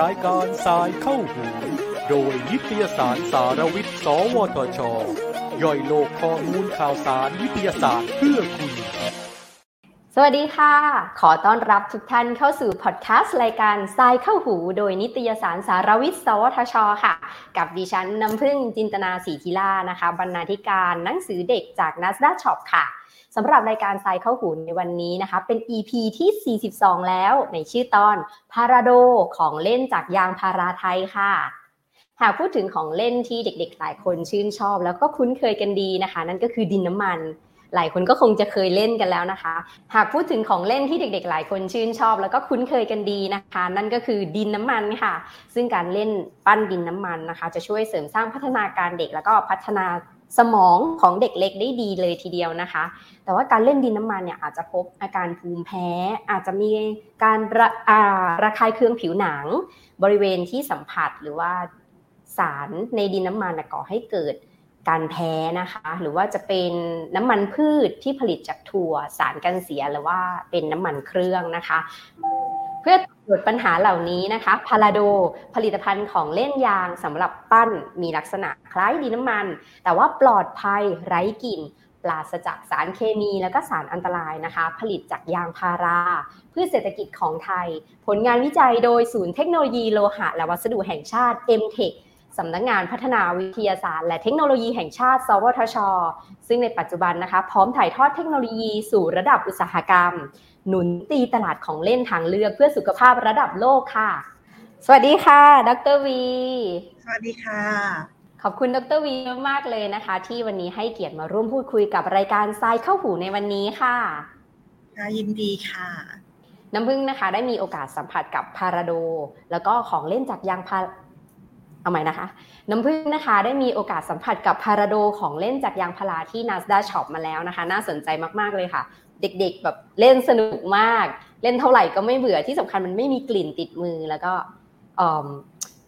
รายการสายเข้าหูโดยนิตยสารสารวิทย์ สวทช ย่อยโลกข้อมูลข่าวสารวิทยาศาสตร์เพื่อคุณ สวัสดีค่ะ ขอต้อนรับทุกท่านเข้าสู่พอดแคสต์รายการทรายเข้าหูโดยนิตยสารสารวิทย์ สวทช ค่ะ กับดิฉันน้ำพึ่งจินตนาสีทิล่านะคะ บรรณาธิการหนังสือเด็กจาก n a s d a Shop ค่ะ สำหรับรายการทรายเข้าหูในวันนี้นะคะ เป็น EP ที่ 42 แล้วในชื่อตอนพาราโดของเล่นจากยางพาราไทยค่ะ หากพูดถึงของเล่นที่เด็กๆ หลายคนชื่นชอบ แล้วก็คุ้นเคยกันดีนะคะ นั่นก็คือดินน้ำมัน หลายคนก็คงจะเคยเล่นกันแล้วนะคะ หากพูดถึงของเล่นที่เด็กๆ หลายคนชื่นชอบ แล้วก็คุ้นเคยกันดีนะคะ นั่นก็คือดินน้ำมันค่ะ ซึ่งการเล่นปั้นดินน้ำมันนะคะ จะช่วยเสริมสร้างพัฒนาการเด็กแล้วก็พัฒนา สมองของเด็กเล็กได้ดีเลยทีเดียวนะคะ แต่ว่าการเล่นดินน้ำมันเนี่ยอาจจะพบอาการภูมิแพ้ อาจจะมีการระระคายเคืองผิวหนัง บริเวณที่สัมผัสหรือว่าสารในดินน้ำมันก่อให้เกิดการแพ้นะคะ หรือว่าจะเป็นน้ำมันพืชที่ผลิตจากถั่วสารกันเสียหรือว่าเป็นน้ำมันเครื่องนะคะ เพื่อตรวจปัญหาเหล่านี้นะคะพาราโดผลิตภัณฑ์ของเล่นยางสำหรับปั้นมีลักษณะคล้ายดินน้ำมัน แต่ว่าปลอดภัยไร้กลิ่นปราศจากสารเคมีแล้วก็สารอันตรายนะคะ ผลิตจากยางพาราเพื่อเศรษฐกิจของไทย ผลงานวิจัยโดยศูนย์เทคโนโลยีโลหะและวัสดุแห่งชาติ m t e c h สำนักงงานพัฒนาวิทยาศาสตร์ และเทคโนโลยีแห่งชาติ สวทช ซึ่งในปัจจุบันนะคะ พร้อมถ่ายทอดเทคโนโลยีสู่ระดับอุตสาหกรรม หนุนตีตลาดของเล่นทางเลือกเพื่อสุขภาพระดับโลกค่ะ สวัสดีค่ะ ดรวี สวัสดีค่ะ ขอบคุณดรวีมากเลยนะคะ ที่วันนี้ให้เกียรติมาร่วมพูดคุยกับรายการทรายเข้าหูในวันนี้ค่ะยินดีค่ะ น้ำพึ่งนะคะ ได้มีโอกาสสัมผัสกับพาราโด แล้วก็ของเล่นจากยางพาเอาใหม่นะคะ น้ำพึ่งนะคะได้มีโอกาสสัมผัสกับพาราโดของเล่นจากยางพาราที่ NASDA Shop มาแล้วนะคะ น่าสนใจมาก ๆ เลยค่ะ เด็กๆแบบเล่นสนุกมาก เล่นเท่าไหร่ก็ไม่เบื่อที่สำคัญมันไม่มีกลิ่นติดมือแล้วก็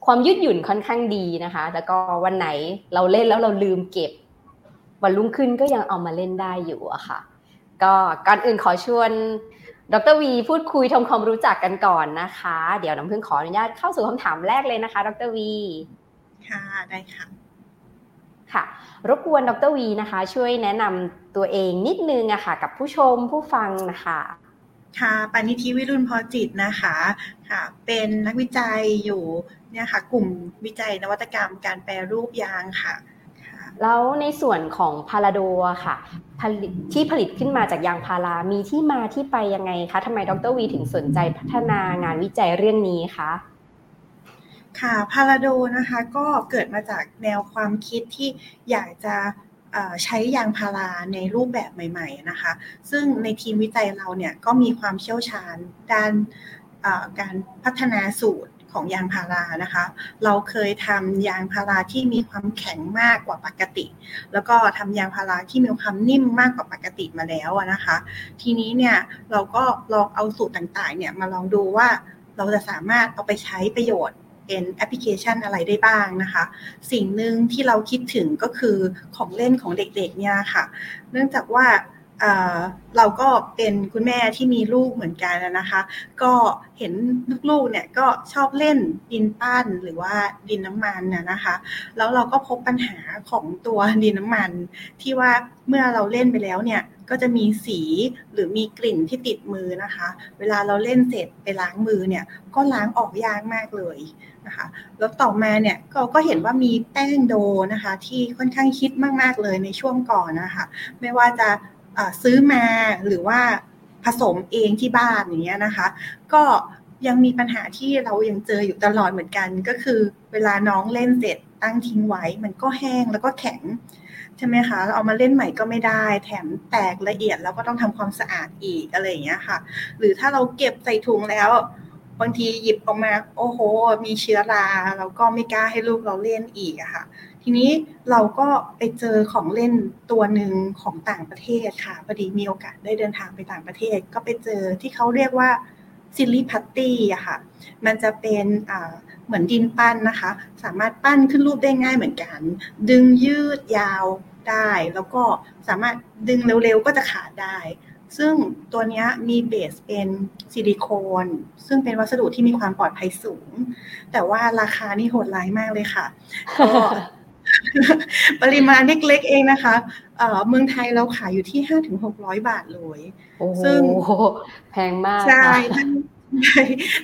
ความยืดหยุ่นค่อนข้างดีนะคะ แล้วก็วันไหนเราเล่นแล้วเราลืมเก็บ วันรุ่งขึ้นก็ยังเอามาเล่นได้อยู่อะค่ะ ก็ก่อนอื่นขอชวนดรวีพูดคุยทำความรู้จักกันก่อนนะคะ เดี๋ยวน้ำพึ่งขออนุญาตเข้าสู่คำถามแรกเลยนะคะ ดรวีค่ะได้ค่ะค่ะ รบกวนดรวีนะคะ ช่วยแนะนำ ตัวเองนิดนึงอะค่ะกับผู้ชมผู้ฟังนะคะค่ะปานิธิวิรุณพอจิตนะคะค่ะ เป็นนักวิจัยอยู่เนี่ยค่ะ กลุ่มวิจัยนวัตกรรมการแปรรูปยางค่ะ แล้วในส่วนของพาราโดค่ะผลิตที่ผลิตขึ้นมาจากยางพารา มีที่มาที่ไปยังไงคะทำไมดรวีถึงสนใจพัฒนางานวิจัยเรื่องนี้คะค่ะพาราโดนะคะก็เกิดมาจากแนวความคิดที่อยากจะ ใช้ยางพาราในรูปแบบใหม่ๆนะคะ ซึ่งในทีมวิจัยเราเนี่ยก็มีความเชี่ยวชาญด้านการพัฒนาสูตรของยางพารานะคะ เราเคยทำยางพาราที่มีความแข็งมากกว่าปกติ แล้วก็ทำยางพาราที่มีความนิ่มมากกว่าปกติมาแล้วนะคะ ทีนี้เนี่ยเราก็ลองเอาสูตรต่างๆเนี่ยมาลองดูว่าเราจะสามารถเอาไปใช้ประโยชน์ เป็นแอปพลิเคชันอะไรได้บ้างนะคะ สิ่งหนึ่งที่เราคิดถึงก็คือของเล่นของเด็กๆเนี่ยค่ะ เนื่องจากว่า เราก็เป็นคุณแม่ที่มีลูกเหมือนกันนะคะ ก็เห็นลูกๆเนี่ยก็ชอบเล่นดินปั้นหรือว่าดินน้ำมันนะนะคะ แล้วเราก็พบปัญหาของตัวดินน้ำมัน ที่ว่าเมื่อเราเล่นไปแล้วเนี่ยก็จะมีสีหรือมีกลิ่นที่ติดมือนะคะ เวลาเราเล่นเสร็จไปล้างมือเนี่ยก็ล้างออกยากมากเลยนะคะ แล้วต่อมาเนี่ยก็ก็เห็นว่ามีแป้งโดนะคะ ที่ค่อนข้างคิดมากๆเลยในช่วงก่อนนะคะ ไม่ว่าจะ ซื้อมาหรือว่าผสมเองที่บ้านอย่างเงี้ยนะคะ ก็ยังมีปัญหาที่เรายังเจออยู่ตลอดเหมือนกัน ก็คือเวลาน้องเล่นเสร็จตั้งทิ้งไว้ มันก็แห้งแล้วก็แข็งใช่ไหมคะเราเอามาเล่นใหม่ก็ไม่ได้ แถมแตกละเอียดแล้วก็ต้องทำความสะอาดอีกอะไรอย่างเงี้ยค่ะ หรือถ้าเราเก็บใส่ถุงแล้วบางทีหยิบออกมา โอ้โห มีเชื้อรา เราก็ไม่กล้าให้ลูกเราเล่นอีกอะค่ะ ทีนี้เราก็ไปเจอของเล่นตัวหนึ่งของต่างประเทศค่ะพอดีมีโอกาสได้เดินทางไปต่างประเทศ ก็ไปเจอที่เขาเรียกว่าซิลลี่พัตตี้อะค่ะ มันจะเป็นเหมือนดินปั้นนะคะ สามารถปั้นขึ้นรูปได้ง่ายเหมือนกัน ดึงยืดยาวได้ แล้วก็สามารถดึงเร็วๆก็จะขาดได้ ซึ่งตัวนี้มีเบสเป็นซิลิโคน ซึ่งเป็นวัสดุที่มีความปลอดภัยสูง แต่ว่าราคานี่โหดร้ายมากเลยค่ะก็ ปริมาณเล็กๆเองนะคะเมืองไทยเราขายอยู่ที่ห้าถึงหกร้อยบาทเลยซึ่งแพงมากใช่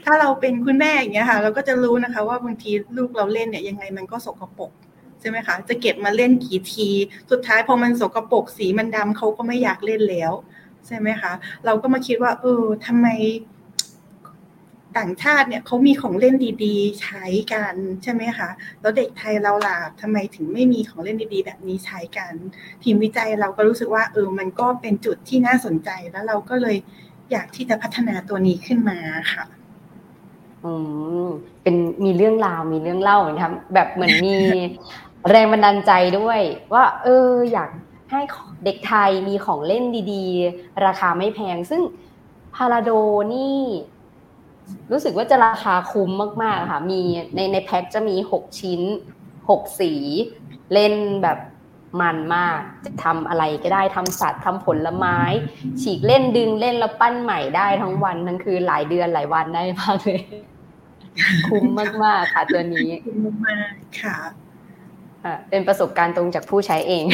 ถ้าเราเป็นคุณแม่อย่างเงี้ยค่ะ เราก็จะรู้นะคะ ว่าบางทีลูกเราเล่นเนี่ยยังไงมันก็สกปรกใช่ไหมคะจะเก็บมาเล่นกี่ที สุดท้ายพอมันสกรปรกสีมันดำเขาก็ไม่อยากเล่นแล้ว ใช่ไหมคะ เราก็มาคิดว่า เออทำไม ต่างชาติเนี่ยเขามีของเล่นดีๆ ใช้กันใช่ไหมคะ แล้วเด็กไทยเราล่ะทำไมถึงไม่มีของเล่นดีๆ แบบนี้ใช้กัน ทีมวิจัยเราก็รู้สึกว่าเออมันก็เป็นจุดที่น่าสนใจแล้วเราก็เลยอยากที่จะพัฒนาตัวนี้ขึ้นมาค่ะอืมเป็นมีเรื่องราวมีเรื่องเล่าเหมือนแบบเหมือนมีแรงบันดาลใจด้วย ว่า เอออยากให้เด็กไทยมีของเล่นดีๆ ราคาไม่แพง ซึ่งพาราโดนี่ รู้สึกว่าจะราคาคุ้มมากๆค่ะ มีในในแพ็คจะมีหกชิ้นหกสี เล่นแบบมันมาก จะทำอะไรก็ได้ทำสัตว์ทำผลไม้ ฉีกเล่นดึงเล่นแล้วปั้นใหม่ได้ทั้งวันทั้งคืนหลายเดือนหลายวันได้มากเลย คุ้มมากๆค่ะตัวนี้คุ้มมากค่ะเป็นประสบการณ์ตรงจากผู้ใช้เอง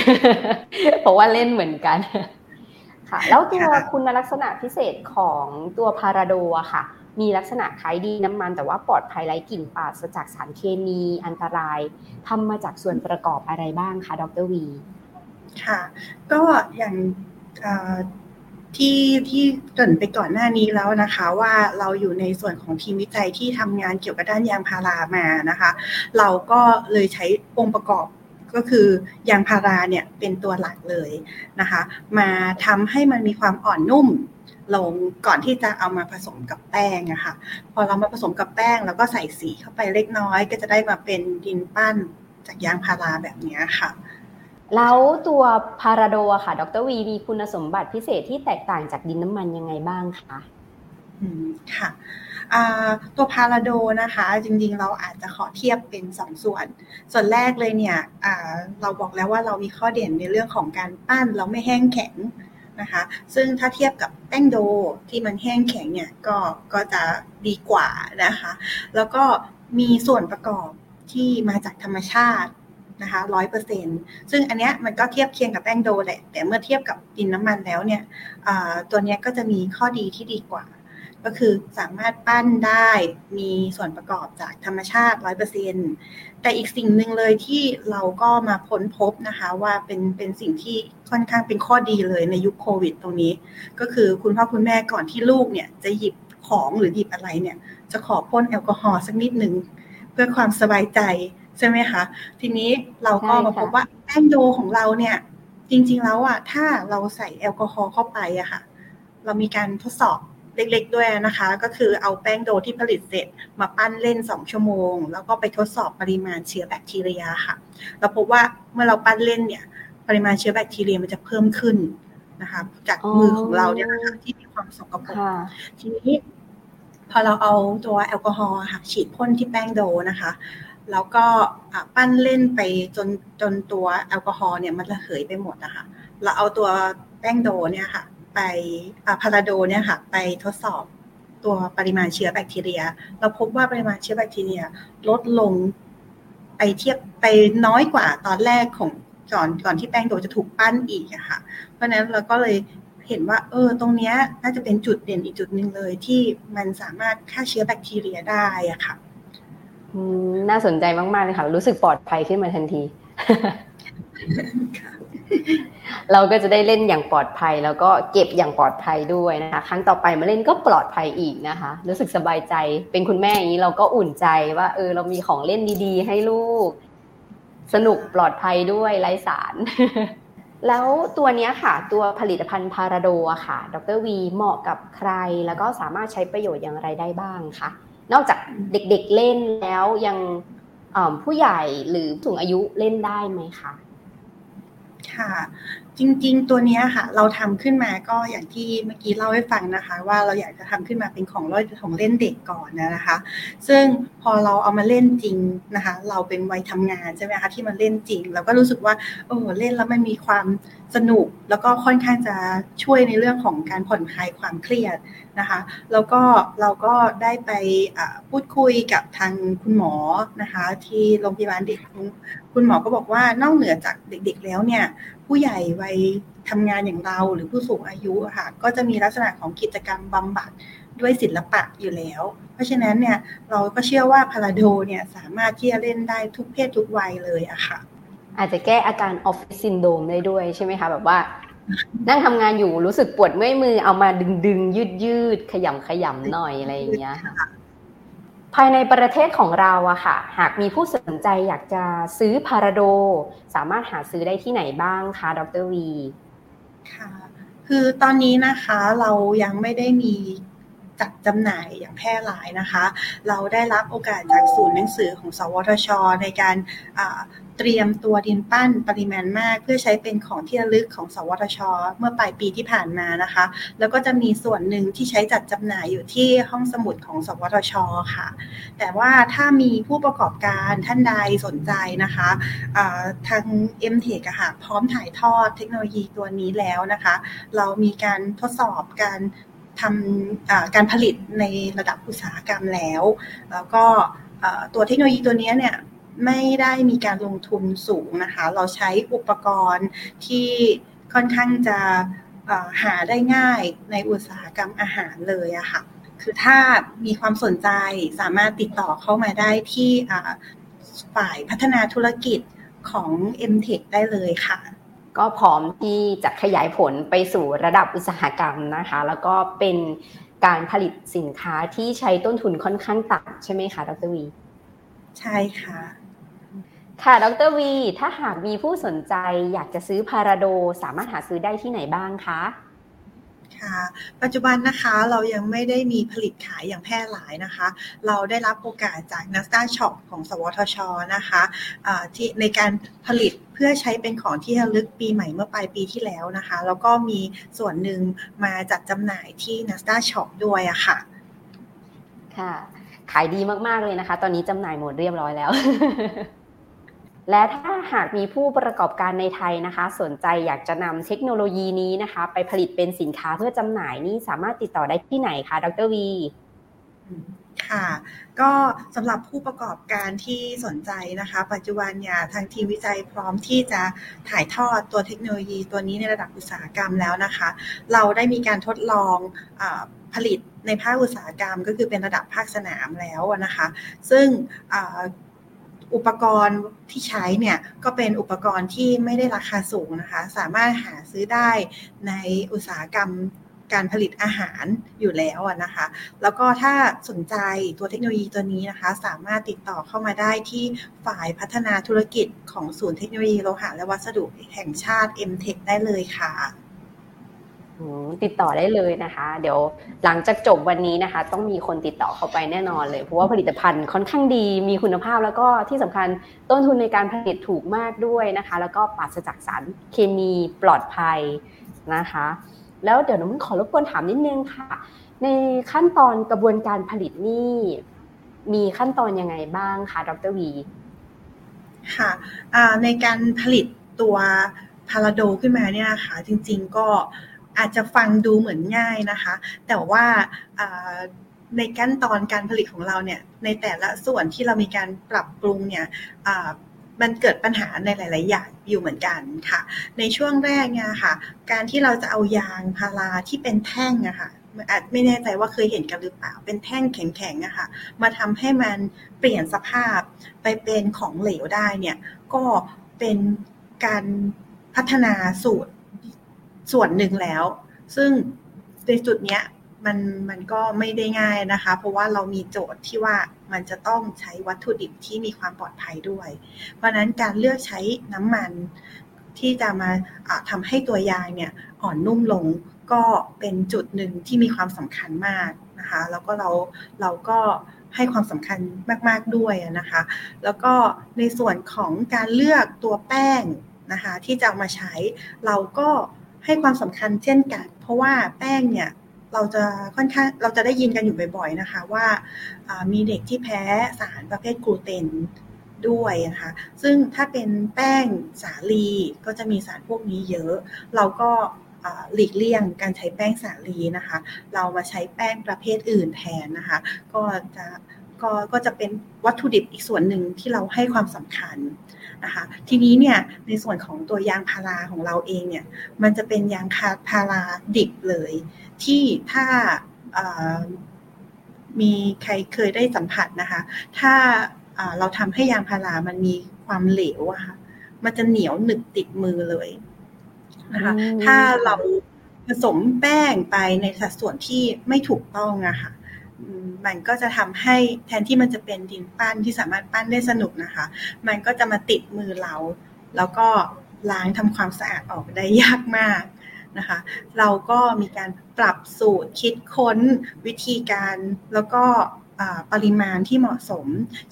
เพราะว่าเล่นเหมือนกันค่ะ แล้วตัวคุณลักษณะพิเศษของตัวพาราโดอะค่ะ มีลักษณะคล้ายดีน้ำมัน แต่ว่าปลอดภัยไร้กลิ่นปราศจากสารเคมีอันตรายทำมาจากส่วนประกอบอะไรบ้างคะดรวีค่ะ ก็อย่างที่ที่เกินไปก่อนหน้านี้แล้วนะคะ ว่าเราอยู่ในส่วนของทีมวิจัยที่ทำงานเกี่ยวกับด้านยางพารามานะคะ เราก็เลยใช้องค์ประกอบก็คือยางพาราเนี่ยเป็นตัวหลักเลยนะคะ มาทำให้มันมีความอ่อนนุ่ม ลงก่อนที่จะเอามาผสมกับแป้งอะค่ะ พอเรามาผสมกับแป้ง แล้วก็ใส่สีเข้าไปเล็กน้อย ก็จะได้มาเป็นดินปั้นจากยางพาราแบบนี้ค่ะ แล้วตัวพาราโดอะค่ะ ดรวีมีคุณสมบัติพิเศษที่แตกต่างจากดินน้ำมันยังไงบ้างคะอืมค่ะตัวพาราโดนะคะ จริงๆ เราอาจจะขอเทียบเป็นสองส่วน ส่วนแรกเลยเนี่ยเราบอกแล้วว่าเรามีข้อเด่นในเรื่องของการปั้น เราไม่แห้งแข็ง นะคะ ซึ่งถ้าเทียบกับแป้งโดที่มันแห้งแข็งเนี่ยก็ก็จะดีกว่านะคะ แล้วก็มีส่วนประกอบที่มาจากธรรมชาตินะคะร้อยเปอร์เซ็นซึ่งอันเนี้ยมันก็เทียบเคียงกับแป้งโดแหละ แต่เมื่อเทียบกับดินน้ำมันแล้วเนี่ยตัวเนี้ยก็จะมีข้อดีที่ดีกว่า ก็คือสามารถปั้นได้มีส่วนประกอบจากธรรมชาติร้อยเปอร์เซ็นแต่อีกสิ่งหนึ่งเลยที่เราก็มาค้นพบนะคะว่าเป็นเป็นสิ่งที่ค่อนข้างเป็นข้อดีเลยในยุคโควิดตรงนี้ ก็คือคุณพ่อคุณแม่ก่อนที่ลูกเนี่ยจะหยิบของหรือหยิบอะไรเนี่ยจะขอพ่นแอลกอฮอล์สักนิดหนึ่งเพื่อความสบายใจใช่ไหมคะ ทีนี้เราก็มาพบว่าแป้งโดของเราเนี่ย จริงๆแล้วอะถ้าเราใส่แอลกอฮอล์เข้าไปอะค่ะ เรามีการทดสอบ เล็กๆด้วยนะคะ ก็คือเอาแป้งโดที่ผลิตเสร็จมาปั้นเล่น 2 ชั่วโมง แล้วก็ไปทดสอบปริมาณเชื้อแบคทีเรียค่ะ เราพบว่าเมื่อเราปั้นเล่นเนี่ย ปริมาณเชื้อแบคทีเรียมันจะเพิ่มขึ้นนะคะจากมือของเราเนี่ยนะคะที่มีความสกปรกทีนี้ พอเราเอาตัวแอลกอฮอล์ค่ะฉีดพ่นที่แป้งโดนะคะ แล้วก็ปั้นเล่นไปจนจนตัวแอลกอฮอล์เนี่ยมันระเหยไปหมดนะคะเราเอาตัวแป้งโดเนี่ยค่ะ ไปพาราโดเนี่ยค่ะไปทดสอบตัวปริมาณเชื้อแบคทีเรีย เราพบว่าปริมาณเชื้อแบคทีเรีย ลดลงไปเทียบไปน้อยกว่าตอนแรกของก่อนก่อนที่แป้งโดจะถูกปั้นอีกอะค่ะ เพราะนั้นเราก็เลยเห็นว่า เออ ตรงเนี้ยน่าจะเป็นจุดเด่นอีกจุดหนึ่งเลย ที่มันสามารถฆ่าเชื้อแบคทีเรียได้อะค่ะน่าสนใจมากๆเลยค่ะ รู้สึกปลอดภัยขึ้นมาทันที เราก็จะได้เล่นอย่างปลอดภัย แล้วก็เก็บอย่างปลอดภัยด้วยนะคะครั้งต่อไปมาเล่นก็ปลอดภัยอีกนะคะ รู้สึกสบายใจ เป็นคุณแม่อย่างนี้เราก็อุ่นใจว่าเออเรามีของเล่นดีๆ ให้ลูก สนุกปลอดภัยด้วยไร้สาร แล้วตัวนี้ค่ะ ตัวผลิตภัณฑ์พาราโดอะค่ะ ดรวีเหมาะกับใคร แล้วก็สามารถใช้ประโยชน์อย่างไรได้บ้างคะนอกจากเด็กๆเล่นแล้วยังผู้ใหญ่หรือสูงอายุเล่นได้ไหมคะ ค่ะ จริงๆ ตัวนี้ค่ะ เราทำขึ้นมาก็อย่างที่เมื่อกี้เล่าให้ฟังนะคะ ว่าเราอยากจะทำขึ้นมาเป็นของร้อยของเล่นเด็กก่อนนะคะ ซึ่งพอเราเอามาเล่นจริงนะคะ เราเป็นวัยทำงานใช่ไหมคะที่มันเล่นจริง เราก็รู้สึกว่าโอ้เล่นแล้วมันมีความสนุกแล้วก็ค่อนข้างจะช่วยในเรื่องของการผ่อนคลายความเครียดนะคะแล้วก็เราก็ได้ไปพูดคุยกับทางคุณหมอนะคะ ที่โรงพยาบาลเด็ก คุณหมอก็บอกว่านอกเหนือจากเด็กๆแล้วเนี่ย ผู้ใหญ่วัยทำงานอย่างเราหรือผู้สูงอายุค่ะก็จะมีลักษณะของกิจกรรมบำบัดด้วยศิลปะอยู่แล้ว เพราะฉะนั้นเนี่ยเราก็เชื่อว่าพาราโดเนี่ยสามารถที่จะเล่นได้ทุกเพศทุกวัยเลยอะค่ะ อาจจะแก้อาการออฟฟิศซินโดมได้ด้วยใช่ไหมคะ แบบว่า นั่งทำงานอยู่รู้สึกปวดเมื่อยมือเอามาดึงดึงยืดยืดขยำขยำหน่อยอะไรอย่างเงี้ย ภายในประเทศของเราอะค่ะ หากมีผู้สนใจอยากจะซื้อพาราโด สามารถหาซื้อได้ที่ไหนบ้างคะดรวี ค่ะ คือตอนนี้นะคะเรายังไม่ได้มี จัดจำหน่ายอย่างแพร่หลายนะคะ เราได้รับโอกาสจากศูนย์หนังสือของ สวทช ในการเตรียมตัวดินปั้นปริมาณมาก เพื่อใช้เป็นของที่ระลึกของ สวทช เมื่อปลายปีที่ผ่านมานะคะ แล้วก็จะมีส่วนหนึ่งที่ใช้จัดจำหน่ายอยู่ที่ห้องสมุดของ สวทช ค่ะ แต่ว่าถ้ามีผู้ประกอบการท่านใดสนใจนะคะทาง m t e c h ค่ะพร้อมถ่ายทอดเทคโนโลยีตัวนี้แล้วนะคะ เรามีการทดสอบการ ทำการผลิตในระดับอุตสาหกรรมแล้ว แล้วก็ตัวเทคโนโลยีตัวนี้เนี่ยไม่ได้มีการลงทุนสูงนะคะ เราใช้อุปกรณ์ที่ค่อนข้างจะหาได้ง่ายในอุตสาหกรรมอาหารเลยอะค่ะ คือถ้ามีความสนใจสามารถติดต่อเข้ามาได้ที่ฝ่ายพัฒนาธุรกิจของ m t e c h ได้เลยค่ะ ก็พร้อมที่จะขยายผลไปสู่ระดับอุตสาหกรรมนะคะ แล้วก็เป็นการผลิตสินค้าที่ใช้ต้นทุนค่อนข้างต่ำใช่ไหมคะดรวี ใช่ค่ะ ค่ะดรวี ถ้าหากมีผู้สนใจอยากจะซื้อพาราโด สามารถหาซื้อได้ที่ไหนบ้างคะ ค่ะ ปัจจุบันนะคะเรายังไม่ได้มีผลิตขายอย่างแพร่หลายนะคะ เราได้รับโอกาสจาก n a s d a q Shop ของ สวทช นะคะะที่ในการผลิตเพื่อใช้เป็นของที่ระลึกปีใหม่เมื่อปลายปีที่แล้วนะคะ แล้วก็มีส่วนหนึ่งมาจัดจำหน่ายที่ n a s d a q Shop ด้วยอะค่ะ ค่ะ ขายดีมาก ๆ เลยนะคะ ตอนนี้จำหน่ายหมดเรียบร้อยแล้ว และถ้าหากมีผู้ประกอบการในไทยนะคะ สนใจอยากจะนำเทคโนโลยีนี้นะคะ ไปผลิตเป็นสินค้าเพื่อจำหน่ายนี่สามารถติดต่อได้ที่ไหนคะ ดรวีค่ะก็สำหรับผู้ประกอบการที่สนใจนะคะ ปัจจุบันเนี่ยทางทีมวิจัยพร้อมที่จะถ่ายทอดตัวเทคโนโลยีตัวนี้ในระดับอุตสาหกรรมแล้วนะคะ เราได้มีการทดลองอผลิตในภาคอุตสาหกรรมก็คือเป็นระดับภาคสนามแล้วนะคะ ซึ่ง อุปกรณ์ที่ใช้เนี่ยก็เป็นอุปกรณ์ที่ไม่ได้ราคาสูงนะคะ สามารถหาซื้อได้ในอุตสาหกรรมการผลิตอาหารอยู่แล้วนะคะ แล้วก็ถ้าสนใจตัวเทคโนโลยีตัวนี้นะคะ สามารถติดต่อเข้ามาได้ที่ฝ่ายพัฒนาธุรกิจของศูนย์เทคโนโลยีโลหะและวัสดุแห่งชาติ M-Tech ได้เลยค่ะ ติดต่อได้เลยนะคะ เดี๋ยวหลังจากจบวันนี้นะคะ ต้องมีคนติดต่อเข้าไปแน่นอนเลย เพราะว่าผลิตภัณฑ์ค่อนข้างดี มีคุณภาพแล้วก็ที่สำคัญต้นทุนในการผลิตถูกมากด้วยนะคะ แล้วก็ปราศจากสารเคมีปลอดภัยนะคะ แล้วเดี๋ยวน้องขอรบกวนถามนิดนึงค่ะ ในขั้นตอนกระบวนการผลิตนี่มีขั้นตอนยังไงบ้างคะดรวีค่ะในการผลิตตัวพาราโดขึ้นมาเนี่ยนะคะจริง ๆก็ อาจจะฟังดูเหมือนง่ายนะคะ แต่ว่าในขั้นตอนการผลิตของเราเนี่ยในแต่ละส่วนที่เรามีการปรับปรุงเนี่ยมันเกิดปัญหาในหลาย ๆ อย่างอยู่เหมือนกันค่ะ ในช่วงแรกเนี่ยค่ะ การที่เราจะเอายางพาราที่เป็นแท่งอะค่ะอาจไม่แน่ใจว่าเคยเห็นกันหรือเปล่า เป็นแท่งแข็งๆอะค่ะ มาทำให้มันเปลี่ยนสภาพไปเป็นของเหลวได้เนี่ย ก็เป็นการพัฒนาสูตร ส่วนหนึ่งแล้ว ซึ่งในจุดเนี้ยมันมันก็ไม่ได้ง่ายนะคะ เพราะว่าเรามีโจทย์ที่ว่ามันจะต้องใช้วัตถุดิบที่มีความปลอดภัยด้วย เพราะนั้นการเลือกใช้น้ำมันที่จะมาทำให้ตัวยางเนี่ยอ่อนนุ่มลงก็เป็นจุดหนึ่งที่มีความสำคัญมากนะคะ แล้วก็เราเราก็ให้ความสำคัญมาก ๆด้วยนะคะ แล้วก็ในส่วนของการเลือกตัวแป้งนะคะที่จะามาใช้เราก็ ให้ความสำคัญเช่นกัน เพราะว่าแป้งเนี่ยเราจะค่อนข้างเราจะได้ยินกันอยู่บ่อยๆนะคะว่ามีเด็กที่แพ้สารประเภทกลูเตนด้วยนะคะซึ่งถ้าเป็นแป้งสาลีก็จะมีสารพวกนี้เยอะ เราก็หลีกเลี่ยงการใช้แป้งสาลีนะคะ เรามาใช้แป้งประเภทอื่นแทนนะคะ ก็จะก็ก็จะเป็นวัตถุดิบอีกส่วนหนึ่งที่เราให้ความสำคัญ นะคะ ทีนี้เนี่ยในส่วนของตัวยางพาราของเราเองเนี่ยมันจะเป็นยางพาราดิบเลย ที่ถ้ามีใครเคยได้สัมผัสนะคะ ถ้าเราทำให้ยางพารามันมีความเหลวอะค่ะมันจะเหนียวหนึบติดมือเลยนะคะ ถ้าเราผสมแป้งไปในสัดส่วนที่ไม่ถูกต้องอะค่ะ มันก็จะทำให้แทนที่มันจะเป็นดินปั้นที่สามารถปั้นได้สนุกนะคะ มันก็จะมาติดมือเรา แล้วก็ล้างทำความสะอาดออกได้ยากมากนะคะ เราก็มีการปรับสูตรคิดค้นวิธีการแล้วก็ปริมาณที่เหมาะสม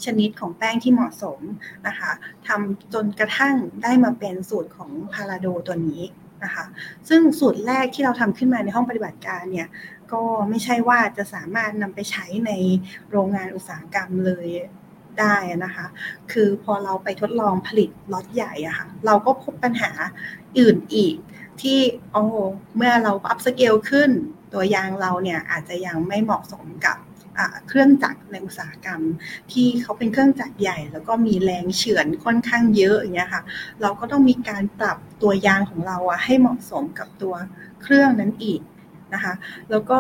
ชนิดของแป้งที่เหมาะสมนะคะทำจนกระทั่งได้มาเป็นสูตรของพาราโดตัวนี้นะคะ ซึ่งสูตรแรกที่เราทำขึ้นมาในห้องปฏิบัติการเนี่ย ก็ไม่ใช่ว่าจะสามารถนำไปใช้ในโรงงานอุตสาหกรรมเลยได้นะคะ คือพอเราไปทดลองผลิตล็อตใหญ่อะค่ะ เราก็พบปัญหาอื่นอีกที่โอ้เมื่อเราอัพสเกลขึ้น ตัวยางเราเนี่ยอาจจะยังไม่เหมาะสมกับเครื่องจักรในอุตสาหกรรม ที่เขาเป็นเครื่องจักรใหญ่ แล้วก็มีแรงเฉือนค่อนข้างเยอะอย่างเงี้ยค่ะ เราก็ต้องมีการปรับตัวยางของเราอะให้เหมาะสมกับตัวเครื่องนั้นอีก นะคะ แล้วก็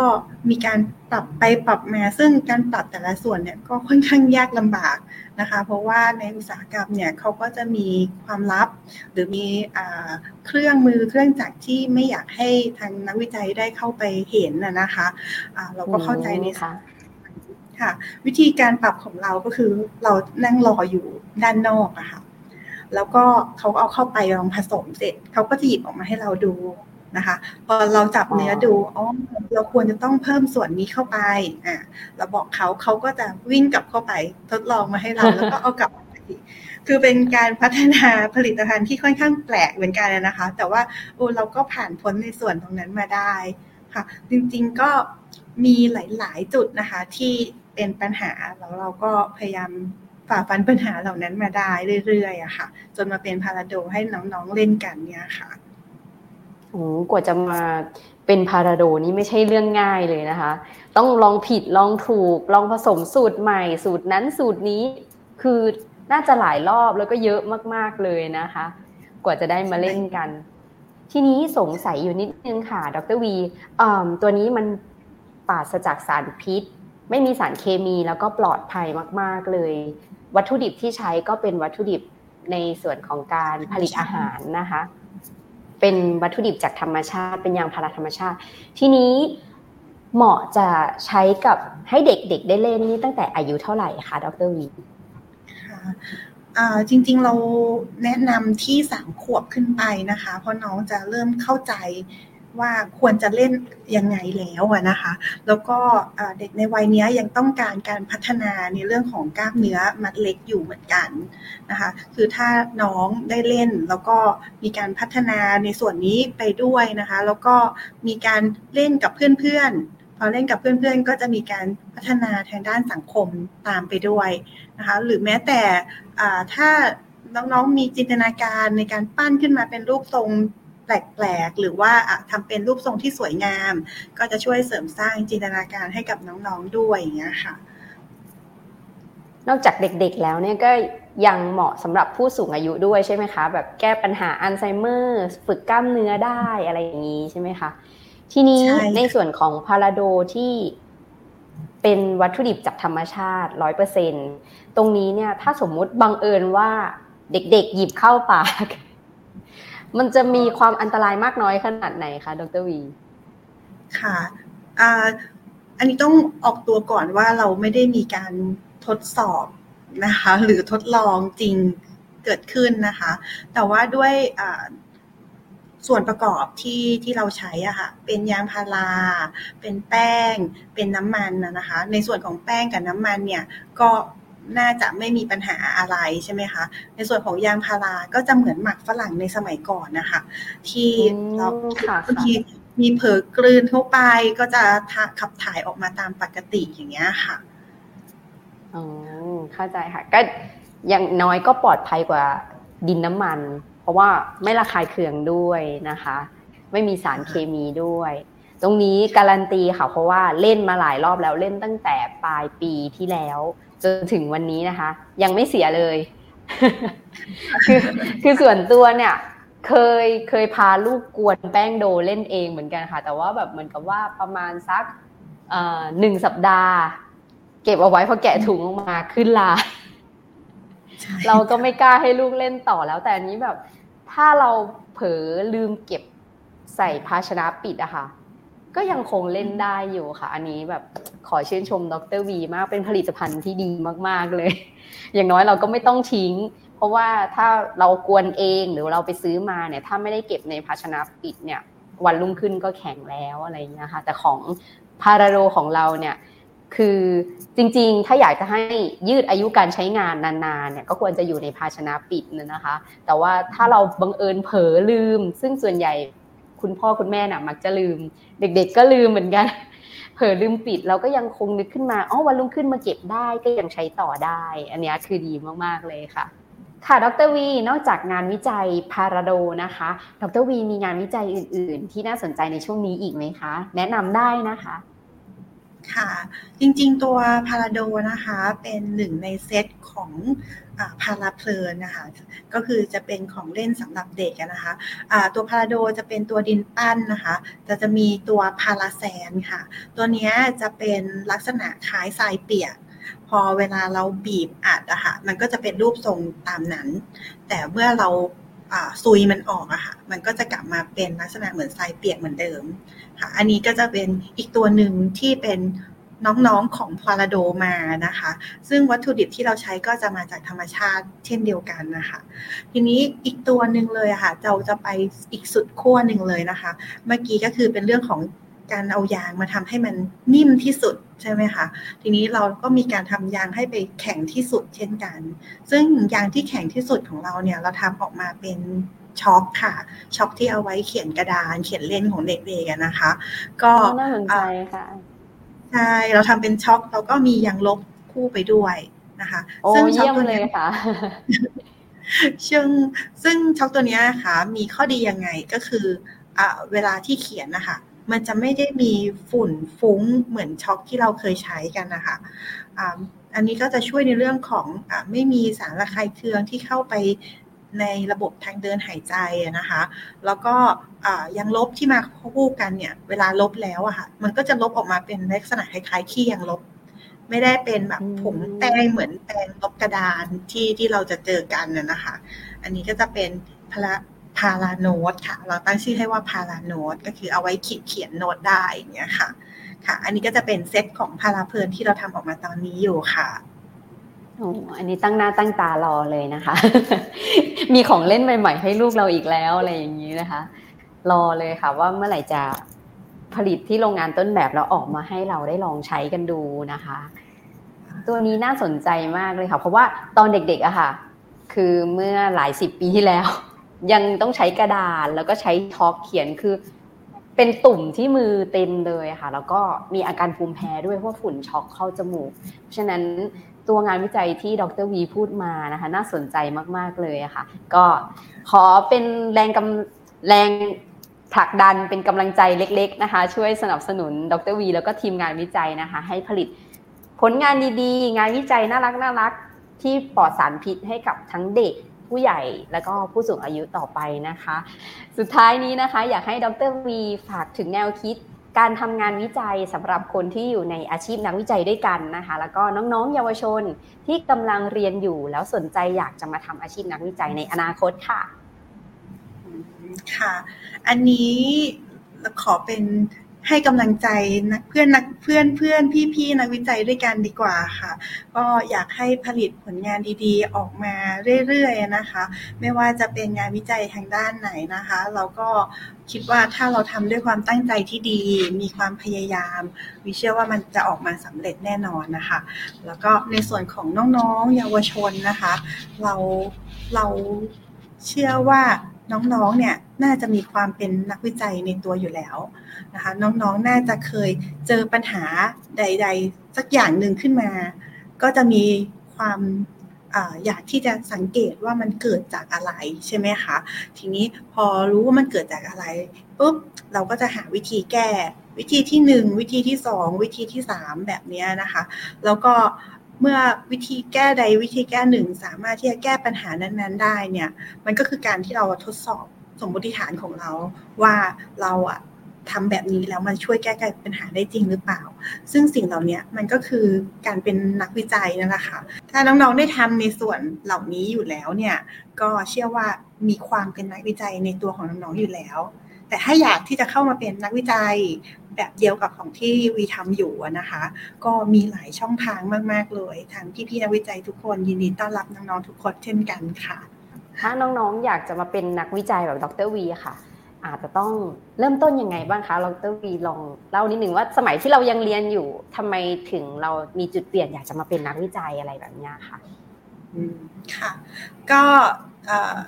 มีการปรับไปปรับมา ซึ่งการปรับแต่ละส่วนเนี่ยก็ค่อนข้างยากลำบากนะคะ เพราะว่าในอุตสาหกรรมเนี่ยเขาก็จะมีความลับ หรือมีเครื่องมือเครื่องจักรที่ไม่อยากให้ทางนักวิจัยได้เข้าไปเห็นนะคะะเราก็เข้าใจในค่ะค่ะ วิธีการปรับของเราก็คือเรานั่งรออยู่ด้านนอกอะค่ะแล้วก็เขาเอาเข้าไปลองผสมเสร็จเขาก็จะหยิบออกมาให้เราดู นะคะพอเราจับเนื้อดูอ๋อเราควรจะต้องเพิ่มส่วนนี้เข้าไปอ่าเราบอกเขาเขาก็จะวิ่งกลับเข้าไปทดลองมาให้เราแล้วก็เอากลับมาอีกคือเป็นการพัฒนาผลิตภัณฑ์ที่ค่อนข้างแปลกเหมือนกันนะคะ แต่ว่าโอ้เราก็ผ่านพ้นในส่วนตรงนั้นมาได้ค่ะ จริงๆก็มีหลายๆจุดนะคะ ที่เป็นปัญหาแล้วเราก็พยายามฝ่าฟันปัญหาเหล่านั้นมาได้เรื่อยๆอะค่ะ จนมาเป็นพาราโดให้น้องๆเล่นกันเนี่ยค่ะโอ้ กว่าจะมาเป็นพาราโดนี่ไม่ใช่เรื่องง่ายเลยนะคะ ต้องลองผิดลองถูก ลองผสมสูตรใหม่สูตรนั้นสูตรนี้คือน่าจะหลายรอบแล้วก็เยอะมาก ๆเลยนะคะ กว่าจะได้มาเล่นกัน ทีนี้สงสัยอยู่นิดนึงค่ะ ดรวีตัวนี้มันปราศจากสารพิษ ไม่มีสารเคมีแล้วก็ปลอดภัยมาก ๆเลย วัตถุดิบที่ใช้ก็เป็นวัตถุดิบในส่วนของการผลิตอาหารนะคะ เป็นวัตถุดิบจากธรรมชาติ เป็นยางพาราธรรมชาติ ทีนี้เหมาะจะใช้กับให้เด็กๆได้เล่นนี่ตั้งแต่อายุเท่าไหร่คะดรวีจริงๆเราแนะนำที่สามขวบขึ้นไปนะคะ เพราะน้องจะเริ่มเข้าใจ ว่าควรจะเล่นยังไงแล้วนะคะ แล้วก็เด็กในวัยนี้ยังต้องการการพัฒนาในเรื่องของกล้ามเนื้อมัดเล็กอยู่เหมือนกันนะคะ คือถ้าน้องได้เล่นแล้วก็มีการพัฒนาในส่วนนี้ไปด้วยนะคะ แล้วก็มีการเล่นกับเพื่อนๆพอเล่นกับเพื่อนๆ ก็จะมีการพัฒนาทางด้านสังคมตามไปด้วยนะคะ หรือแม้แต่ถ้าน้องๆมีจินตนาการในการปั้นขึ้นมาเป็นรูปทรง แปลกๆ หรือว่าทำเป็นรูปทรงที่สวยงาม ก็จะช่วยเสริมสร้างจินตนาการให้กับน้องๆด้วยอย่างเงี้ยค่ะ นอกจากเด็กๆแล้วเนี่ยก็ยังเหมาะสำหรับผู้สูงอายุด้วยใช่ไหมคะ แบบแก้ปัญหาอัลไซเมอร์ ฝึกกล้ามเนื้อได้อะไรอย่างนี้ใช่ไหมคะ ทีนี้ในส่วนของพาราโดที่เป็นวัตถุดิบจากธรรมชาติร้อยเปอร์เซ็นตรงนี้เนี่ยถ้าสมมุติบังเอิญว่าเด็กๆ หยิบเข้าปาก มันจะมีความอันตรายมากน้อยขนาดไหนคะดรวี ค่ะอันนี้ต้องออกตัวก่อนว่าเราไม่ได้มีการทดสอบนะคะ หรือทดลองจริงเกิดขึ้นนะคะ แต่ว่าด้วยส่วนประกอบที่ที่เราใช้อะค่ะ เป็นยางพารา เป็นแป้ง เป็นน้ำมันนะคะ ในส่วนของแป้งกับน้ำมันเนี่ย ก็ น่าจะไม่มีปัญหาอะไรใช่ไหมคะ ในส่วนของยางพาราก็จะเหมือนหมักฝรั่งในสมัยก่อนนะคะ ที่เราบางทีมีเผลอกลืนเข้าไปก็จะขับถ่ายออกมาตามปกติอย่างเงี้ยค่ะอ๋อเข้าใจค่ะ ก็อย่างน้อยก็ปลอดภัยกว่าดินน้ำมัน เพราะว่าไม่ระคายเคืองด้วยนะคะ ไม่มีสารเคมีด้วยตรงนี้การันตีค่ะเพราะว่าเล่นมาหลายรอบแล้วเล่นตั้งแต่ปลายปีที่แล้ว จนถึงวันนี้นะคะ ยังไม่เสียเลย คือคือส่วนตัวเนี่ย เคยเคยพาลูกกวนแป้งโดเล่นเองเหมือนกันค่ะ แต่ว่าแบบเหมือนกับว่าประมาณสักหนึ่งสัปดาห์ เก็บเอาไว้พอแกะถุงออกมาขึ้นลา เราก็ไม่กล้าให้ลูกเล่นต่อแล้ว แต่อันนี้แบบ ถ้าเราเผลอลืมเก็บใส่ภาชนะปิดอะค่ะ ก็ยังคงเล่นได้อยู่ค่ะ อันนี้แบบขอชื่นชมดรวีมากเป็นผลิตภัณฑ์ที่ดีมากๆเลย อย่างน้อยเราก็ไม่ต้องทิ้ง เพราะว่าถ้าเรากวนเองหรือเราไปซื้อมาเนี่ย ถ้าไม่ได้เก็บในภาชนะปิดเนี่ย วันรุ่งขึ้นก็แข็งแล้วอะไรเงี้ยค่ะ แต่ของพาราโรของเราเนี่ยคือจริงๆ ถ้าอยากจะให้ยืดอายุการใช้งานนานๆ เนี่ยก็ควรจะอยู่ในภาชนะปิดนะคะ แต่ว่าถ้าเราบังเอิญเผลอลืม ซึ่งส่วนใหญ่ คุณพ่อคุณแม่น่ะ มักจะลืม เด็ก ๆ ก็ลืมเหมือนกัน เผลอลืมปิดเราก็ยังคงนึกขึ้นมาอ๋อวันรุ่งขึ้นมาเก็บได้ก็ยังใช้ต่อได้ อันนี้คือดีมากๆเลยค่ะค่ะ ดรวี นอกจากงานวิจัยพาราโดนะคะ ดรวีมีงานวิจัยอื่น ๆ ที่น่าสนใจในช่วงนี้อีกไหมคะ แนะนำได้นะคะ ค่ะ จริงๆ ตัวพาราโดนะคะเป็นหนึ่งในเซตของพาราเพลินนะคะก็คือจะเป็นของเล่นสำหรับเด็กนะคะะตัวพาราโดจะเป็นตัวดินปั้นนะคะจะจะมีตัวพาราแซนค่ะ ตัวนี้จะเป็นลักษณะคล้ายทรายเปียก พอเวลาเราบีบอัดอะค่ะมันก็จะเป็นรูปทรงตามนั้น แต่เมื่อเราซุยมันออกอะค่ะ มันก็จะกลับมาเป็นลักษณะเหมือนทรายเปียกเหมือนเดิม ค่ะอันนี้ก็จะเป็นอีกตัวหนึ่งที่เป็นน้องๆของพาราโดมานะคะ ซึ่งวัตถุดิบที่เราใช้ก็จะมาจากธรรมชาติเช่นเดียวกันนะคะ ทีนี้อีกตัวหนึ่งเลยค่ะเราจะไปอีกสุดขั้วหนึ่งเลยนะคะ เมื่อกี้ก็คือเป็นเรื่องของการเอายางมาทำให้มันนิ่มที่สุดใช่ไหมคะ ทีนี้เราก็มีการทำยางให้ไปแข็งที่สุดเช่นกัน ซึ่งยางที่แข็งที่สุดของเราเนี่ยเราทำออกมาเป็น ช็อคค่ะ ช็อคที่เอาไว้เขียนกระดาน เขียนเล่นของเด็กๆนะคะ ก็น่าสนใจค่ะใช่เราทำเป็นช็อคเราก็มียางลบคู่ไปด้วยนะคะซึ่งช็อคตัวนี้ค่ะซึ่งซึ่งช็อคตัวนี้นะคะมีข้อดียังไงก็คืออ่าเวลาที่เขียนนะคะมันจะไม่ได้มีฝุ่นฟุ้งเหมือนช็อคที่เราเคยใช้กันนะคะอ่าอันนี้ก็จะช่วยในเรื่องของอไม่มีสารระคายเคืองที่เข้าไป ในระบบทางเดินหายใจนะคะ แล้วก็ยังลบที่มาคู่กันเนี่ย เวลาลบแล้วอะค่ะ มันก็จะลบออกมาเป็นลักษณะคล้ายๆขี้ยังลบ ไม่ได้เป็นแบบผงแป้งเหมือนแป้งลบกระดานที่ที่เราจะเจอกันน่ะนะคะ อันนี้ก็จะเป็นพาราพาราโนตค่ะ เราตั้งชื่อให้ว่าพาราโนตก็คือเอาไว้ขีดเขียนโน้ตได้อย่างเงี้ยค่ะ ค่ะ อันนี้ก็จะเป็นเซตของพาราเพลินที่เราทำออกมาตอนนี้อยู่ค่ะ โอ้อันนี้ตั้งหน้าตั้งตารอเลยนะคะ มีของเล่นใหม่ๆให้ลูกเราอีกแล้วอะไรอย่างนี้นะคะ รอเลยค่ะ ว่าเมื่อไหร่จะผลิตที่โรงงานต้นแบบแล้วออกมาให้เราได้ลองใช้กันดูนะคะ ตัวนี้น่าสนใจมากเลยค่ะ เพราะว่าตอนเด็กๆอะค่ะ คือเมื่อหลายสิบปีที่แล้ว ยังต้องใช้กระดาษแล้วก็ใช้ท็อกเขียนคือ เป็นตุ่มที่มือเต็มเลยค่ะ แล้วก็มีอาการภูมิแพ้ด้วยเพราะฝุ่นช็อกเข้าจมูก เพราะฉะนั้น ตัวงานวิจัยที่ดรวีพูดมานะคะน่าสนใจมาก ๆ เลยค่ะ ก็ขอเป็นแรงกำแรงผลักดันเป็นกำลังใจเล็ก ๆ นะคะ ช่วยสนับสนุนดรวี แล้วก็ทีมงานวิจัยนะคะ ให้ผลิตผลงานดีๆ งานวิจัยน่ารักน่ารักที่ปลอดสารพิษให้กับทั้งเด็กผู้ใหญ่แล้วก็ผู้สูงอายุต่อไปนะคะ สุดท้ายนี้นะคะ อยากให้ดรวีฝากถึงแนวคิด การทำงานวิจัยสำหรับคนที่อยู่ในอาชีพนักวิจัยด้วยกันนะคะ แล้วก็น้องๆ เยาวชนที่กำลังเรียนอยู่แล้วสนใจอยากจะมาทำอาชีพนักวิจัยในอนาคตค่ะ ค่ะ อันนี้ขอเป็น ให้กำลังใจนักเพื่อนนักเพื่อนเพื่อนพี่พี่นักวิจัยด้วยกันดีกว่าค่ะ ก็อยากให้ผลิตผลงานดีๆ ออกมาเรื่อยๆนะคะ ไม่ว่าจะเป็นงานวิจัยทางด้านไหนนะคะ เราก็คิดว่าถ้าเราทำด้วยความตั้งใจที่ดี มีความพยายาม วิเชื่อว่ามันจะออกมาสำเร็จแน่นอนนะคะ แล้วก็ในส่วนของน้องๆ เยาวชนนะคะ เราเราเชื่อว่า น้องๆ เนี่ยน่าจะมีความเป็นนักวิจัยในตัวอยู่แล้วนะคะ น้องๆ น่าจะเคยเจอปัญหาใด ๆ สักอย่างหนึ่งขึ้นมา ก็จะมีความอยากที่จะสังเกตว่ามันเกิดจากอะไรใช่ไหมคะ ทีนี้พอรู้ว่ามันเกิดจากอะไรปุ๊บเราก็จะหาวิธีแก้ วิธีที่หนึ่งวิธีที่สองวิธีที่สามแบบนี้นะคะ แล้วก็ เมื่อวิธีแก้ใดวิธีแก้หนึ่งสามารถที่จะแก้ปัญหานั้น ๆ ได้เนี่ย มันก็คือการที่เราทดสอบสมมติฐานของเราว่าเราอะทำแบบนี้แล้วมันช่วยแก้ไขปัญหาได้จริงหรือเปล่า ซึ่งสิ่งเหล่านี้มันก็คือการเป็นนักวิจัยนั่นแหละค่ะ ถ้าน้องๆได้ทำในส่วนเหล่านี้อยู่แล้วเนี่ย ก็เชื่อว่ามีความเป็นนักวิจัยในตัวของน้องๆอยู่แล้ว แต่ถ้าอยากที่จะเข้ามาเป็นนักวิจัยแบบเดียวกับของที่วีทำอยู่นะคะ ก็มีหลายช่องทางมากๆเลยทางพี่ๆนักวิจัยทุกคนยินดีต้อนรับน้องๆทุกคนเช่นกันค่ะ ถ้าน้องๆอยากจะมาเป็นนักวิจัยแบบดรวีค่ะ อาจจะต้องเริ่มต้นยังไงบ้างคะเราต้องวีลองเล่านิดหนึ่งว่าสมัยที่เรายังเรียนอยู่ทำไมถึงเรามีจุดเปลี่ยนอยากจะมาเป็นนักวิจัยอะไรแบบนี้ค่ะอืมค่ะ ก็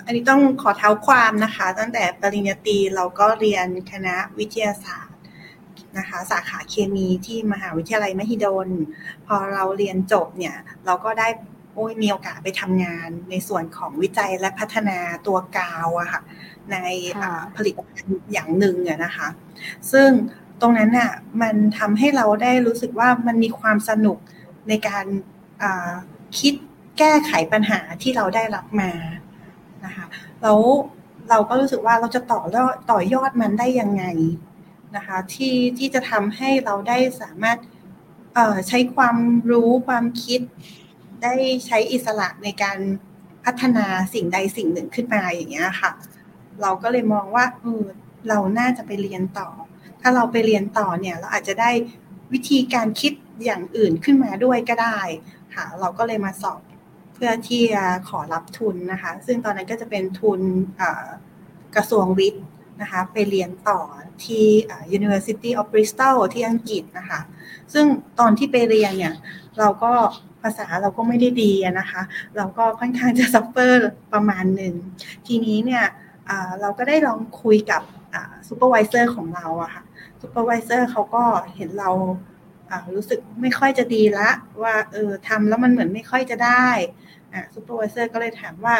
อันนี้ต้องขอเท้าความนะคะ ตั้งแต่ปริญญาตรีเราก็เรียนคณะวิทยาศาสตร์นะคะสาขาเคมีที่มหาวิทยาลัยมหิดล พอเราเรียนจบเนี่ยเราก็ได้โอ้ยมีโอกาสไปทำงานในส่วนของวิจัยและพัฒนาตัวกาวอะค่ะในผลิตภัณฑ์อย่างหนึ่งอะนะคะ ซึ่งตรงนั้นน่ะมันทำให้เราได้รู้สึกว่ามันมีความสนุกในการคิดแก้ไขปัญหาที่เราได้รับมา นะคะแล้วเราก็รู้สึกว่าเราจะต่อยอดต่อยอดมันได้ยังไงนะคะที่ที่จะทำให้เราได้สามารถใช้ความรู้ความคิด ได้ใช้อิสระในการพัฒนาสิ่งใดสิ่งหนึ่งขึ้นมาอย่างเงี้ยค่ะ เราก็เลยมองว่าเออเราน่าจะไปเรียนต่อ ถ้าเราไปเรียนต่อเนี่ย เราอาจจะได้วิธีการคิดอย่างอื่นขึ้นมาด้วยก็ได้ค่ะ เราก็เลยมาสอบ เพื่อที่จะขอรับทุนนะคะ ซึ่งตอนนั้นก็จะเป็นทุนกระทรวงวิทย์นะคะไปเรียนต่อที่ University of Bristol ที่อังกฤษนะคะ ซึ่งตอนที่ไปเรียนเนี่ยเราก็ภาษาเราก็ไม่ได้ดีนะคะ เราก็ค่อนข้างจะ suffer ประมาณหนึ่ง ทีนี้เนี่ยเราก็ได้ลองคุยกับ supervisor ของเราอะค่ะ supervisor เขาก็เห็นเรารู้สึกไม่ค่อยจะดีละว่าเออทำแล้วมันเหมือนไม่ค่อยจะได้ supervisor ก็เลยถามว่า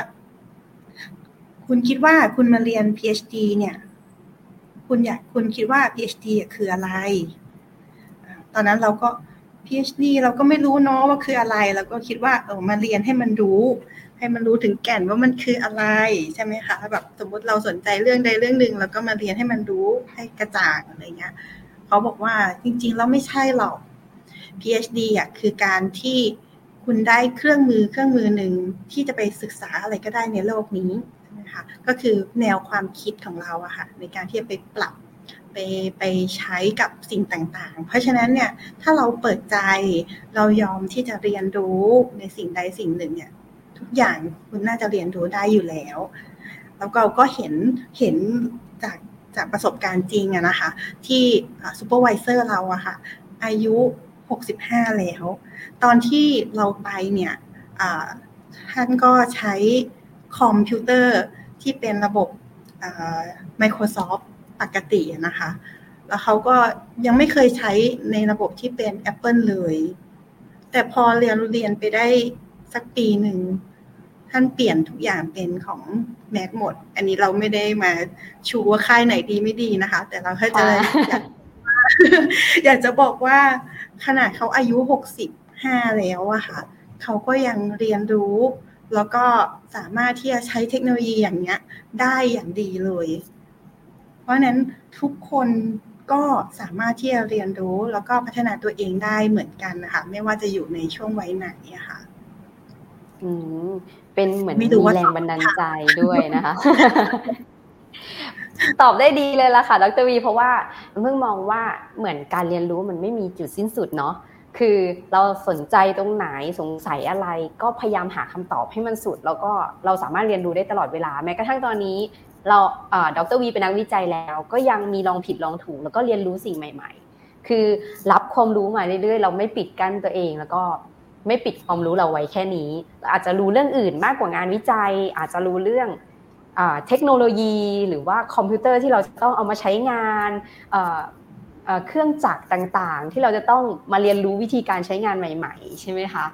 คุณคิดว่าคุณมาเรียน PhD เนี่ย คุณอยากคุณคิดว่า PhD คืออะไร ตอนนั้นเราก็ PhD เราก็ไม่รู้เนาะว่าคืออะไรเราก็คิดว่าเออมาเรียนให้มันรู้ ให้มันรู้ถึงแก่นว่ามันคืออะไรใช่ไหมคะแบบสมมติเราสนใจเรื่องใดเรื่องหนึ่งแล้วก็มาเรียนให้มันรู้ให้กระจ่างอะไรเงี้ยเขาบอกว่าจริงๆแล้วไม่ใช่หรอก PhD อะคือการที่ คุณได้เครื่องมือเครื่องมือหนึ่งที่จะไปศึกษาอะไรก็ได้ในโลกนี้นะคะก็คือแนวความคิดของเราอะค่ะในการที่จะไปปรับไปไปใช้กับสิ่งต่างๆ เพราะฉะนั้นเนี่ยถ้าเราเปิดใจเรายอมที่จะเรียนรู้ในสิ่งใดสิ่งหนึ่งเนี่ยทุกอย่างคุณน่าจะเรียนรู้ได้อยู่แล้ว แล้วเราก็เห็นเห็นจากจากประสบการณ์จริงอะนะคะที่ซูเปอร์วิเซอร์เราอะค่ะอายุ 65 แล้ว ตอนที่เราไปเนี่ยท่านก็ใช้คอมพิวเตอร์ที่เป็นระบบ Microsoft ปกตินะคะ แล้วเขาก็ยังไม่เคยใช้ในระบบที่เป็น Apple เลย แต่พอเรียนเรียนไปได้สักปีหนึ่ง ท่านเปลี่ยนทุกอย่างเป็นของแม็กหมด อันนี้เราไม่ได้มาชูว่าค่ายไหนดีไม่ดีนะคะ แต่เราแค่จะอยาก อยากจะบอกว่าขนาดเขาอายุหกสิบห้าแล้วอะค่ะเขาก็ยังเรียนรู้ แล้วก็สามารถที่จะใช้เทคโนโลยีอย่างเนี้ย ได้อย่างดีเลย เพราะนั้นทุกคนก็สามารถที่จะเรียนรู้แล้วก็พัฒนาตัวเองได้เหมือนกันนะคะไม่ว่าจะอยู่ในช่วงวัยไหนอะค่ะ อืมเป็นเหมือนมีแรงบันดาลใจด้วยนะคะ ตอบได้ดีเลยล่ะค่ะ ดรวี เพราะว่าเพิ่งมองว่าเหมือนการเรียนรู้มันไม่มีจุดสิ้นสุดเนาะ คือเราสนใจตรงไหนสงสัยอะไร ก็พยายามหาคำตอบให้มันสุด แล้วก็เราสามารถเรียนรู้ได้ตลอดเวลา แม้กระทั่งตอนนี้เราดรวีเป็นนักวิจัยแล้ว ก็ยังมีลองผิดลองถูก แล้วก็เรียนรู้สิ่งใหม่ ๆ คือรับความรู้มาเรื่อยๆ เราไม่ปิดกั้นตัวเองแล้วก็ไม่ปิดความรู้เราไว้แค่นี้ อาจจะรู้เรื่องอื่นมากกว่างานวิจัย อาจจะรู้เรื่อง เทคโนโลยี หรือว่าคอมพิวเตอร์ที่เราต้องเอามาใช้งานเครื่องจักรต่างๆ ที่เราจะต้องมาเรียนรู้วิธีการใช้งานใหม่ ๆ ใช่ไหมคะ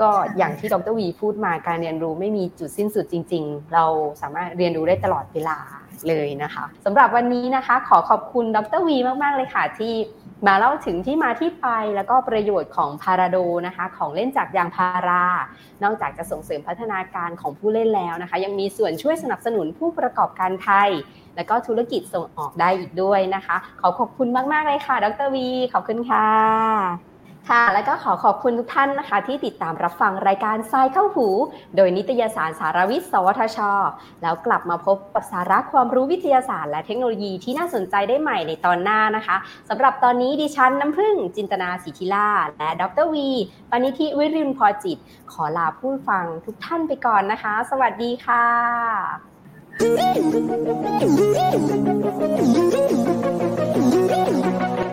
ก็อย่างที่ดรวีพูดมาการเรียนรู้ไม่มีจุดสิ้นสุดจริง ๆ เราสามารถเรียนรู้ได้ตลอดเวลาเลยนะคะสำหรับวันนี้นะคะ ขอขอบคุณดรวีมากๆเลยค่ะที่ มาเล่าถึงที่มาที่ไปแล้วก็ประโยชน์ของพาราโดนะคะ ของเล่นจากยางพารา นอกจากจะส่งเสริมพัฒนาการของผู้เล่นแล้วนะคะ ยังมีส่วนช่วยสนับสนุนผู้ประกอบการไทย และก็ธุรกิจส่งออกได้อีกด้วยนะคะ ขอขอบคุณมาก ๆ เลยค่ะ ดรวี ขอบคุณค่ะ ค่ะ และก็ขอขอบคุณทุกท่านนะคะ ที่ติดตามรับฟังรายการทรายเข้าหู โดยนิตยสารสารวิทย์ สวทช แล้วกลับมาพบกับสาระความรู้วิทยาศาสตร์และเทคโนโลยีที่น่าสนใจได้ใหม่ในตอนหน้านะคะสำหรับตอนนี้ดิฉันน้ำพึ่งจินตนาสิทิลาและดรวีปณิธิวิรินพอจิต ขอลาผู้ฟังทุกท่านไปก่อนนะคะ สวัสดีค่ะ